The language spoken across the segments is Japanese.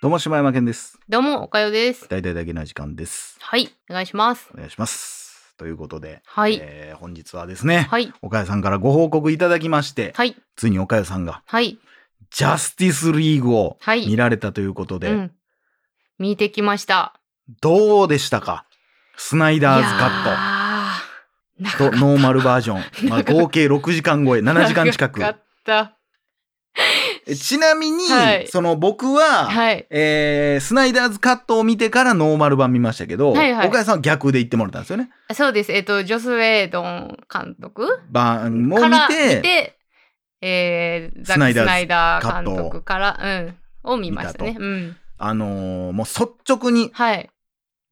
どうも柴山健ですどうも、おかよです。大々だけな時間ですはい、お願いします。お願いしますということで、はい。えー本日はですね、はい。岡谷さんからご報告いただきまして、はい。ついに岡谷さんがはい。ジャスティスリーグをはい見られたということで、うん。見てきました。どうでしたか？スナイダーズカカットとノーマルバージョン、まあ、合計6時間超え7時間近くかった。えちなみに、はいその僕は、はい。えースナイダーズカットを見てからノーマル版見ましたけど、はいはい岡谷さんは逆で言ってもらったんですよね？そうです。えっと、ジョス・ウェイドン監督？版も見て見て、えー、ザック・スナイダー監督から、うん、を見ましたね見。うん。あのーもう率直にはい。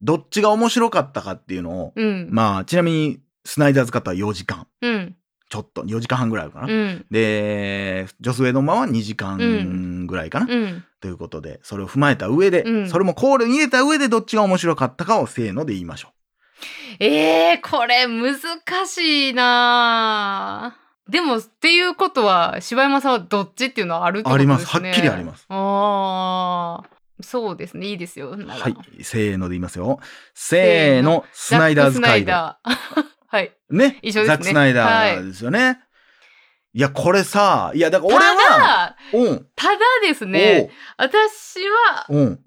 どっちが面白かったかっていうのを、うん。まあちなみにスナイダーズカットは4時間うん。ちょっと4時間半ぐらいあるかな。うん。でジョス・ウェイドン版は2時間ぐらいかな、うん。ということでそれを踏まえた上で、うんそれも考慮に入れた上でどっちが面白かったかをせーので言いましょえー、これ難しいなぁでも、っていうことは、柴山さんはどっちっていうのはあるってことですね。ありますはっきりありますああ、そうですね。いいですよ。はい。せーので言いますよ。せーの、スナイダーズザックスナイ。ダーはい。ね。一緒ですねザック・スナイダーですよね。い、や、これさ、いや、だから俺は、ただ、うん。ただですね、私は、おううん。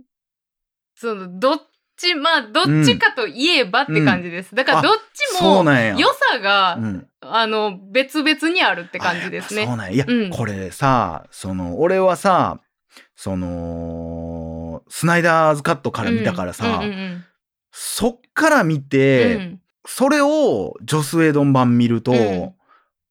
その、どっち、まあ、どっちかといえばって感じです。だから、あどっちも。良さが、うん。あの、別々にあるって感じですねそう。なんや。いや、うんこれさ、その、俺はさ、その、スナイダーズカットから見たからさ、うんうんうんそっから見うて、んそれをジョス・ウェイドン版見ると、うん。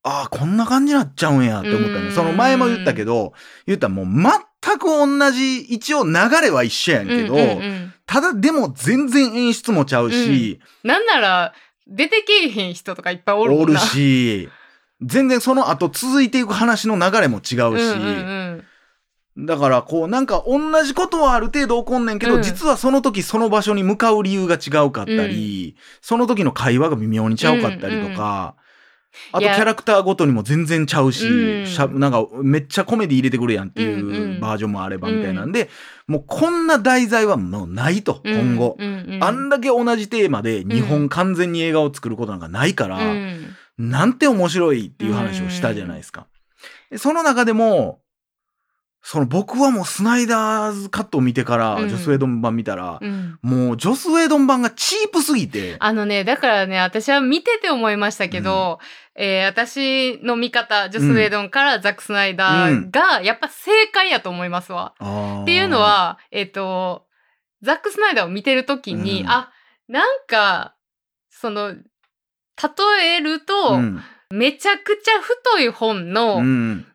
ああ、こんな感じになっちゃうんやって思ったの。うん。その前も言ったけど、言ったらもう全く同じ、一応流れは一緒やんけど、うんうんうん。ただでも全然演出もちゃうし、なんなら、出てけえへん人とかいっぱいおるもおる。し、全然その後続いていく話の流れも違うし、うんうんだからこうなんか同じことはある程度起こんねんけど、うん。実はその時その場所に向かう理由が違うかったり、その時の会話が微妙にちゃうかったりとか、あとキャラクターごとにも全然ちゃうし、うん。しゃなんかめっちゃコメディ入れてくるやんっていうんううん。バージョンもあればみたいなんで、もうこんな題材はもうないと、うん今後。うんうん。うんあんだけ同じテーマで日本完全に映画を作ることなんかないから、うん。なんて面白いっていう話をしたじゃないですか。でその中でも、その僕はもうスナイダーズカットを見てから、うん。ジョス・ウェイドン版見たら、うん。もうジョス・ウェイドン版がチープすぎて、あのね、だからね、私は見てて思いましたけど、えー私の見方、ジョス・ウェイドンからザック・スナイダーが、やっぱ正解やと思いますわ。っっていうの、は、えっ、と、ザック・スナイダーを見てるときに、うん。あ、なんか、その、例えると、うん。めちゃくちゃ太い本のうん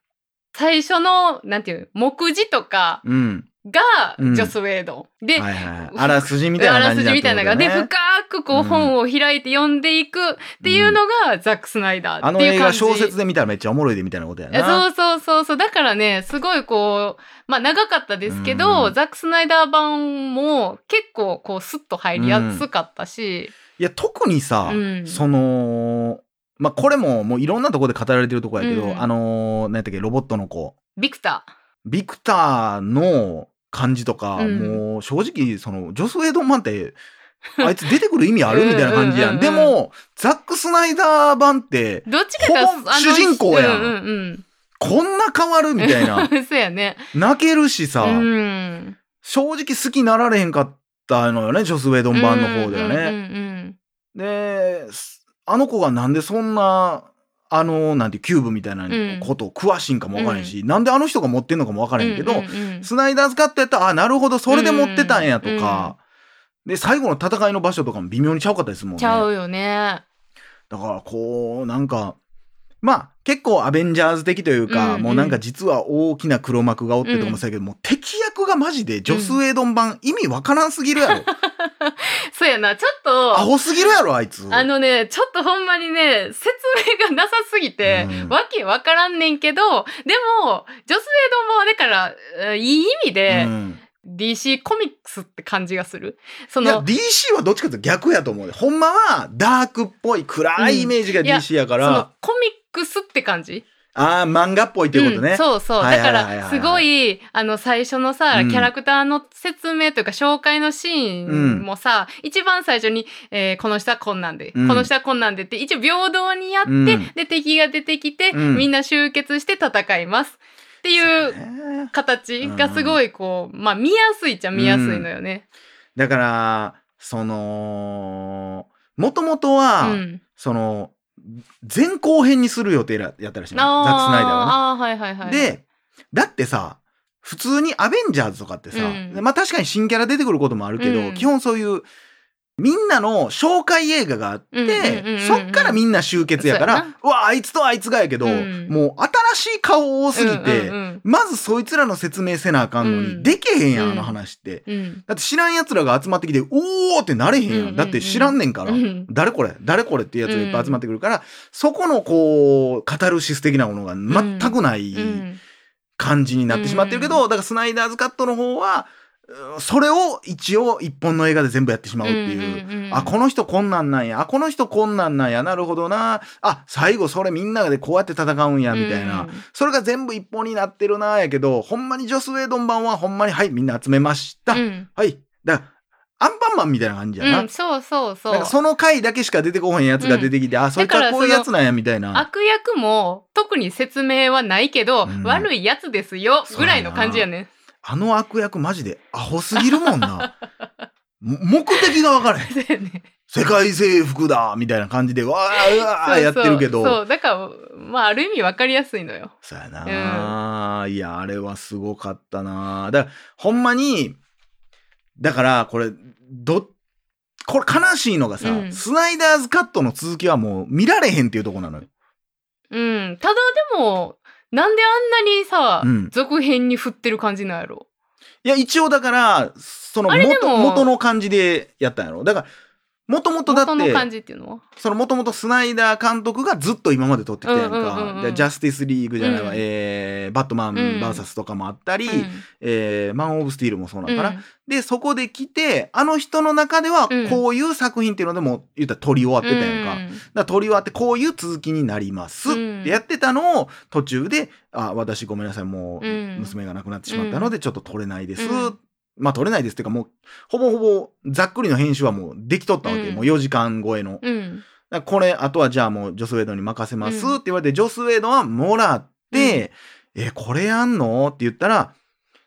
最初の、なんていう、目次とかうん。がうん。ジョス・ウェイド。ン。で、はいはい、あらすじみたいなあらすじみたいなのが、で、深くこううん本を開いて読んでいくっていうのがザック・スナイダーっていう感じ。小説で見たらめっちゃおもろいでみたいなことやな。そうそうそうそう。だからね、すごいこう、まあ長かったですけど、うん。ザック・スナイダー版も結構こうスッと入りやすかったし、いや、特にさ、うん。その、まあ、これももういろんなところで語られてるとこやけど、うんあのー、何やったっけ、ロボットの子。ビクタビクターの感じとか、うんもう正直、その、ジョス・ウェイドン版って、あいつ出てくる意味あるみたいな感じやん。でも、ザック・スナイダー版って、ー。どっちかというとほぼ主人公やんうんうんこんな変わるみたいな。うん。そうやね。泣けるしさ、うん。正直好きになられへんかったのよね、ジョス・ウェイドン版の方ではね。うんうんうんで、すあの子がなんでそんな、あの、なんてキューブみたいなことを詳しいんかもわからへんし、なんであの人が持ってんのかもわからへんけど、うんうんうん。スナイダーズカットやったら、あ、なるほど、それで持ってたんやとか、で、最後の戦いの場所とかも微妙にちゃうかったですもんね。ちゃうよね。だから、こう、なんか、まあ、結構アベンジャーズ的というか、うんうん。もうなんか実は大きな黒幕がおってとかもそうやけど、もう敵役がマジでジョス・ウェイドン版、意味わからんすぎるやろ。そうやな、ちょっと、アホすぎるやろ、あいつ。あのね、ちょっとほんまにね、説明がなさすぎて、うんわけわからんねんけど、でも、ジョス・ウェイドン版はだから、えーいい意味で、うん DC コミックスって感じがする。そいや、の、DC はどっちかというと逆やと思うね。ほんまは、ダークっぽい暗いイメージが DC やかそのら、コミックスって感じ？ああ、漫画っぽいってことね。うんそうそう。はいだから、すごい、あの、最初のさ、うんキャラクターの説明というか、紹介のシーンもさ、一番最初に、えーこの人はこんなんで、うんこの人はこんなんでって、一応平等にやって、うんで、敵が出てきて、うんみんな集結して戦います。っていうね形がすごい、こう、まあ、見やすいっちゃ見やすいのよね。だから、その、もともとうは、ん。その、前後編にする予定だやったらしいのザック・スナイダーはね。はいはいはい。、で、だってさ、普通にアベンジャーズとかってさ、うんまあ確かに新キャラ出てくることもあるけど、うん基本そういう、みんなの紹介映画があって、そっからみんな集結やから、そうわ、あいつとあいつがやけど、うん。もう新しい顔多すぎて、まずそいつらの説明せなあかんのに、うん。でけへんやん、うん。あの話って。うん。うんだって知らん奴らが集まってきて、おーってなれへんやん。だって知らんねんから。うん。誰これ？誰これっていうやつがいっぱい集まってくるから、そこのこう、カタルシス的なものが全くないうん。感じになってしまってるけど、だからスナイダーズカットの方は、うんそれを一応一本の映画で全部やってしまうっていう。んんんあ、この人こんなんなんや。あ、この人こんなんなんや。なるほどな。あ、最後それみんなでこうやって戦うんや、みたいな。うんそれが全部一本になってるな、やけど、ほんまにジョス・ウェイドン版はほんまに、はい、みんな集めました。うんはい。だから、アンパンマンみたいな感じやな。うん、そうそうそう。なんかその回だけしか出てこへんやつが出てきて、あ、そいつはこういうやつなんや、みたいな。悪役も特に説明はないけど、うん悪いやつですよぐらいの感じやね。あの悪役マジでアホすぎるもんな。も目的が分からへん。ね世界征服だみたいな感じで、わーうわーやってるけど。そうそう、だから、まあ、ある意味わかりやすいのよ。そうやな、いや、あれはすごかったなだから、ほんまに、だから、これ、ど、これ悲しいのがさ、うんスナイダーズカットの続きはもう見られへんっていうとこなのよ。うん。ただでも、なんであんなにさ、うん続編に振ってる感じなんやろ？いや、一応だから、その元、あれでも元の感じでやったんやろ。だから、もともとだって、元の感じっていうのは？そのもともとスナイダー監督がずっと今まで撮ってきたやんか。うジャスティスリーグじゃないわ、うん。えーバットマンうん。VS とかもあったり、うん。えーマン・オブ・スティールもそうなんかな。うん。で、そこで来て、あの人の中ではうん。こういう作品っていうのでも言ったら撮り終わってたやんか。うん。ら撮り終わってこういう続きになりますうん。ってやってたのを途中で、あ、私ごめんなさい、もううん。娘が亡くなってしまったのでちょっと撮れないです。うんまあ撮れないですっていうかもう、ほぼほぼざっくりの編集はもうできとったわけ。うんもう4時間超えの。うん。これ、あとはじゃあもうジョス・ウェイドに任せますうんって言われて、ジョス・ウェイドはもらって、え、これやんの？って言ったら、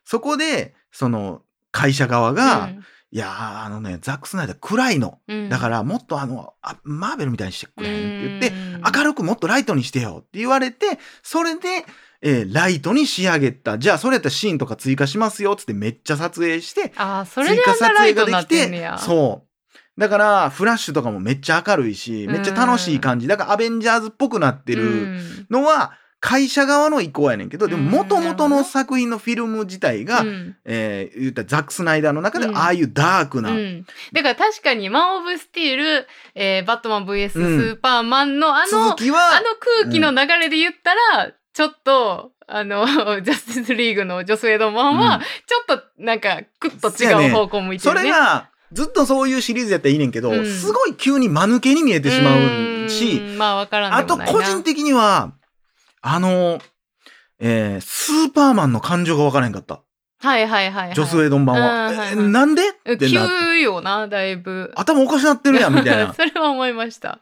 そこで、その、会社側が、いやー、あのね、ザック・スナイダー暗いの。うん、だからもっとあの、あマーベルみたいにしてくれへんって言って、うん明るくもっとライトにしてよって言われて、それで、えーライトに仕上げた。じゃあ、それやったらシーンとか追加しますよっつってめっちゃ撮影して、ああ、それであんなライトになってんねや。そう。だから、フラッシュとかもめっちゃ明るいし、めっちゃ楽しい感じ。だから、アベンジャーズっぽくなってるうんのは、会社側の意向やねんけど、でも、うん。元々の作品のフィルム自体が、うん。えー言ったらザック・スナイダーの中で、うん。ああいうダークな、うん、だから確かにマン・オブ・スティール、えーバットマン VS スうん。ーパーマンのあの、あの空気の流れで言ったら、ちょっと、あの、ジャスティスリーグのジョス・ウェイドマンは、うん。ちょっとなんか、クッと違う方向向いてそるね。れが、ずっとそういうシリーズやったらいいねんけど、うん。すごい急に間抜けに見えてしまうし、ん。まあわからんあと。個人的には、あの、えースーパーマンの感情が分からへんかった。はいはいはい、はい。ジョス・ウェイドン版は。うんはいはいえなんで？って急なってよな、だいぶ。頭おかしなってるやん、みたいな。それは思いました。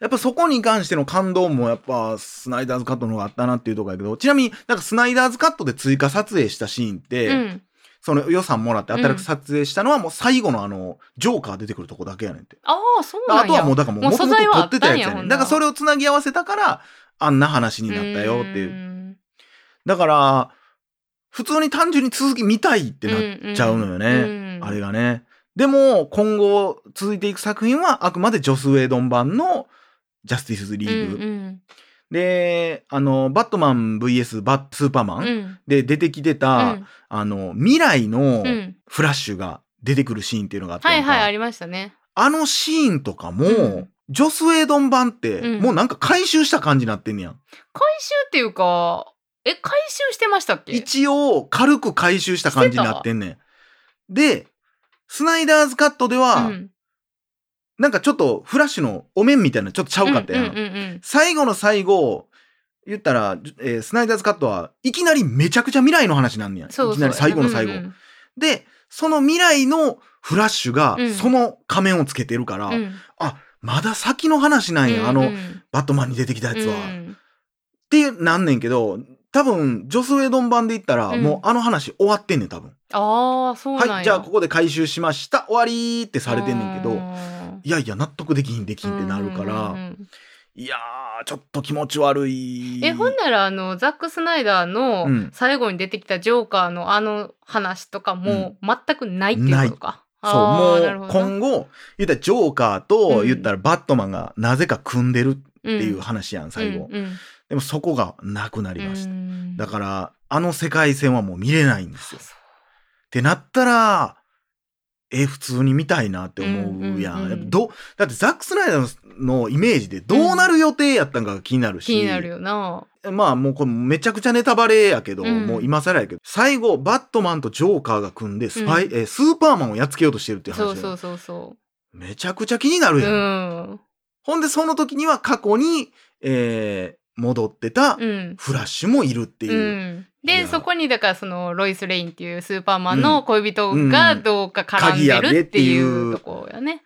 やっぱそこに関しての感動もやっぱスナイダーズカットの方があったなっていうところやけど、ちなみになんかスナイダーズカットで追加撮影したシーンって、うん。その予算もらって新しく撮影したのはもう最後のあの、ジョーカー出てくるとこだけやねんって。ああ、そうなんや。あとはもうだからもう元々撮ってたやつやねん。だからそれをつなぎ合わせたから、あんな話になったよっていう。うだから、普通に単純に続き見たいってなっちゃうのよね。うんあれがね。でも、今後続いていく作品はあくまでジョス・ウェイドン版のジャスティスリーグ。うんうんで、あの、バットマン VS バッスーパーマン、うん。で出てきてた、うん。あの、未来のうん。フラッシュが出てくるシーンっていうのがあって、はいはい、ありましたね。あのシーンとかも、うん。ジョス・ウェイドン版って、うん。もうなんか回収した感じになってんねや。ん。回収っていうか、え、回収してましたっけ？一応、軽く回収した感じになってんねん。で、スナイダーズカットでは、うんなんかちょっとフラッシュのお面みたいなちょっとちゃうかったやん。うんうんうんうん最後の最後、言ったら、えースナイダーズカットはいきなりめちゃくちゃ未来の話なんねや。そうそういきなり最後の最後。うんうんで、その未来のフラッシュがうんその仮面をつけてるから、うんあ、まだ先の話なんや、あの、うんバットマンに出てきたやつは。っうんていうなんねんけど、多分、ジョス・ウェドン版で言ったら、うんもうあの話終わってんねん、多分。ああ、そうなんや。はい、じゃあここで回収しました、終わりってされてんねんけど、うんいやいや、納得できひんできひんってなるから、うんうんうんいやー、ちょっと気持ち悪い。え、ほんなら、あの、ザック・スナイダーのうん。最後に出てきたジョーカーのあの話とかも全くないっていうことか。そう、あーなるもう今後、言ったらジョーカーとうん。言ったらバットマンがなぜか組んでるっっていう話やん、最後。うんうん。でもそこがなくなりました。うん。だから、あの世界線はもう見れないんですよ。ってなったら、え、普通に見たいなって思うやん。うんうんうんやっぱどだってザック・スナイダーのイメージでどうなる予定やったんかが気になるし。気になるよな。まあもうこれめちゃくちゃネタバレやけど、うんもう今更やけど、最後、バットマンとジョーカーが組んでスパイ、うえースーパーマンをやっつけようとしてるっていう話そうそうそうそめちゃくちゃ気になるう。やん。うん。ほんで、その時には過去に、えー戻ってたうん。フラッシュもいるっていうで、そこに、だから、その、ロイス・レインっていうスーパーマンの恋人がどうか絡んでるっていいううとこやね。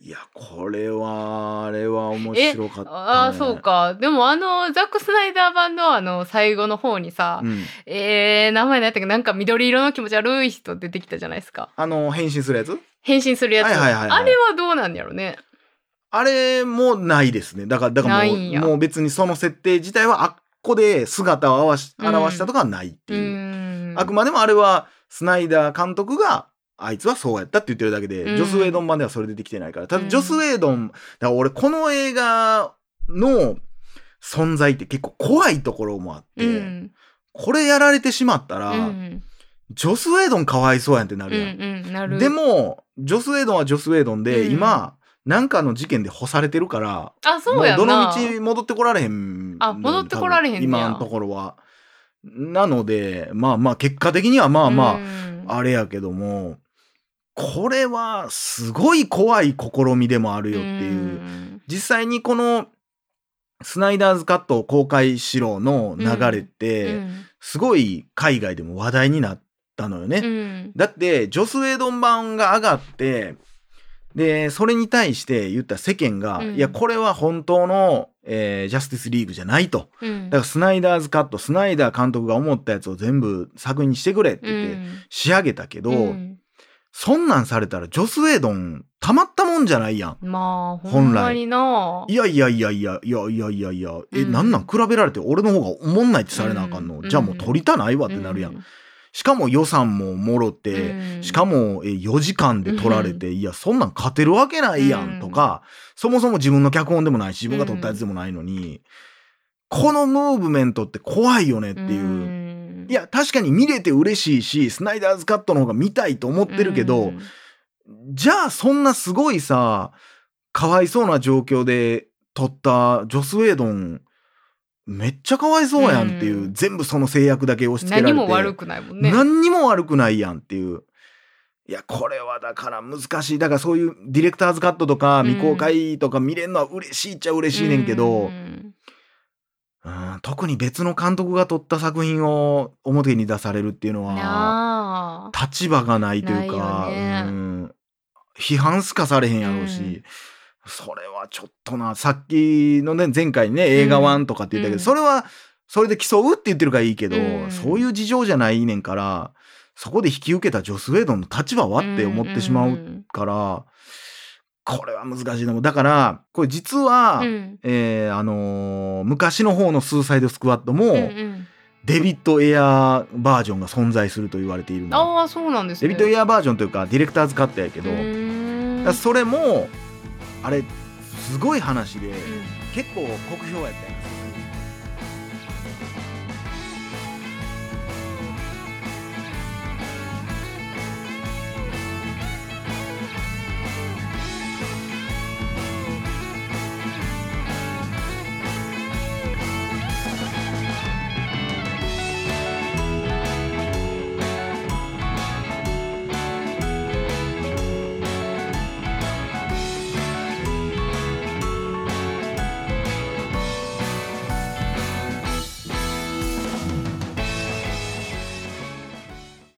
いや、これは、あれは面白かった、ね。ああ、そう。か。でも、あの、ザック・スナイダー版のあの、最後の方にさ、うん。えー、名前何やったっけ？なんか緑色の気持ち悪い人出てきたじゃないですか。あの、変身するやつ？変身するやつ。あれはどうなんやろね？あれもないですね。だから、だからもう、もう別にその設定自体はあっこで姿を表しうん表したとかはないってういう。ん。あくまでもあれは、スナイダー監督が、あいつはそうやったって言ってるだけで、うんジョス・ウェイドン版ではそれ出てきてないから。ただ、うんジョス・ウェイドン、だから俺この映画の存在って結構怖いところもあって、うん。これやられてしまったら、うん。ジョス・ウェイドンかわいそうやんってなうんるやん。うん。なる。で、も、ジョス・ウェイドンはジョス・ウェイドンで、うん今、なんかの事件で干されてるから、あ、そうやうどの道戻ってこられへん。あ戻ってこられへんねや今のところは。なので、まあまあ、結果的にはまあまうんあ、あれやけども、これはすごい怖い試みでもあるよっていう。ん実際にこの、スナイダーズカットを公開しろの流れって、うんすごい海外でも話題になったのよね。うんだって、ジョス・ウェイドン版が上がって、で、それに対して言った世間が、うん、いや、これは本当の、えー、ジャスティスリーグじゃないと、うん、だからスナイダーズカット、スナイダー監督が思ったやつを全部作品にしてくれって言って仕上げたけど、うん、そんなんされたらジョス・ウェイドンたまったもんじゃないやん。まあ、ほんまにな。いやいやいやいや、いやいやいやいや、え、なんなん比べられて俺の方がおもんないってされなあかんの、じゃあもう取りたないわってなるやん。しかも予算ももろって、うん。しかもえ4時間で撮られて、いや、そんなん勝てるわけないやんとか、そもそも自分の脚本でもないし、自分が撮ったやつでもないのに、このムーブメントって怖いよねっていう。うん。いや、確かに見れて嬉しいし、スナイダーズカットの方が見たいと思ってるけど、うん。じゃあそんなすごいさ、かわいそうな状況で撮ったジョス・ウェイドン、めっちゃかわいそうやんっていう、うん全部その制約だけ押し付けられて。何も悪くないもんね。何にも悪くないやんっていう。いや、これはだから難しい。だからそういうディレクターズカットとかうん未公開とか見れるのは嬉しいっちゃ嬉しいねんけど、うんうん特に別の監督が撮った作品を表に出されるっていうのは。立場がないというか、ねうん批判すかされへんやろうし、うんそれはちょっとな、さっきのね、前回ね、映画1とかって言ったけど、うんそれは、それで競うって言ってるからいいけど、うんそういう事情じゃないねんから、そこで引き受けたジョス・ウェイドンの立場はって思ってしまうから、これは難しいのも。だから、これ実は、うんえーあのー昔の方のスーサイドスクワットも、うんうんデビッド・エアーバージョンが存在すると言われているの。ああ、そうなんですね。デビッド・エアーバージョンというか、ディレクターズカットやけど、それも、あれ、すごい話で、うん。結構酷評やったんです